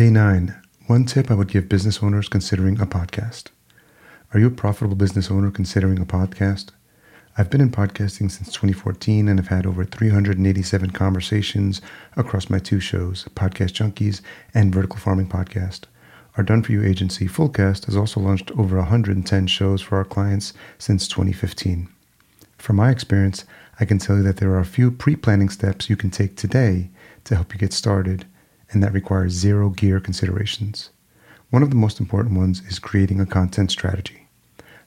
Day 9 One tip I would give business owners considering a podcast. Are you a profitable business owner considering a podcast? I've been in podcasting since 2014 and have had over 387 conversations across my two shows, Podcast Junkies and Vertical Farming Podcast. Our Done For You agency, Fullcast, has also launched over 110 shows for our clients since 2015. From my experience, I can tell you that there are a few pre planning steps you can take today to help you get started, and that requires zero gear considerations. One of the most important ones is creating a content strategy.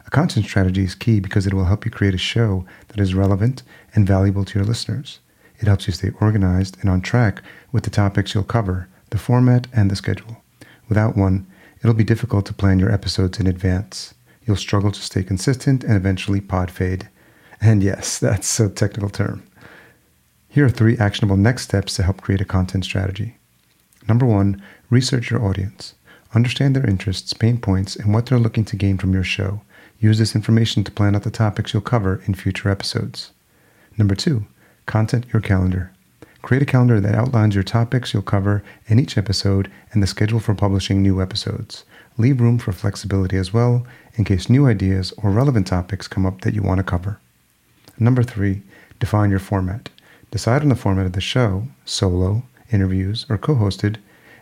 A content strategy is key because it will help you create a show that is relevant and valuable to your listeners. It helps you stay organized and on track with the topics you'll cover, the format, and the schedule. Without one, it'll be difficult to plan your episodes in advance. You'll struggle to stay consistent and eventually pod fade. And yes, that's a technical term. Here are three actionable next steps to help create a content strategy. Number one, research your audience. Understand their interests, pain points, and what they're looking to gain from your show. Use this information to plan out the topics you'll cover in future episodes. Number two, content your calendar. Create a calendar that outlines your topics you'll cover in each episode and the schedule for publishing new episodes. Leave room for flexibility as well in case new ideas or relevant topics come up that you want to cover. Number three, define your format. Decide on the format of the show, solo, interviews, or co hosted,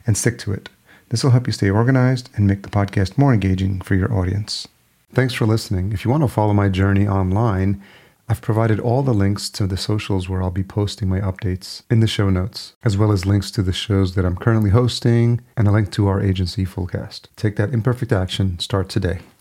and stick to it. This will help you stay organized and make the podcast more engaging for your audience. Thanks for listening. If you want to follow my journey online, I've provided all the links to the socials where I'll be posting my updates in the show notes, as well as links to the shows that I'm currently hosting and a link to our agency Fullcast. Take that imperfect action, start today.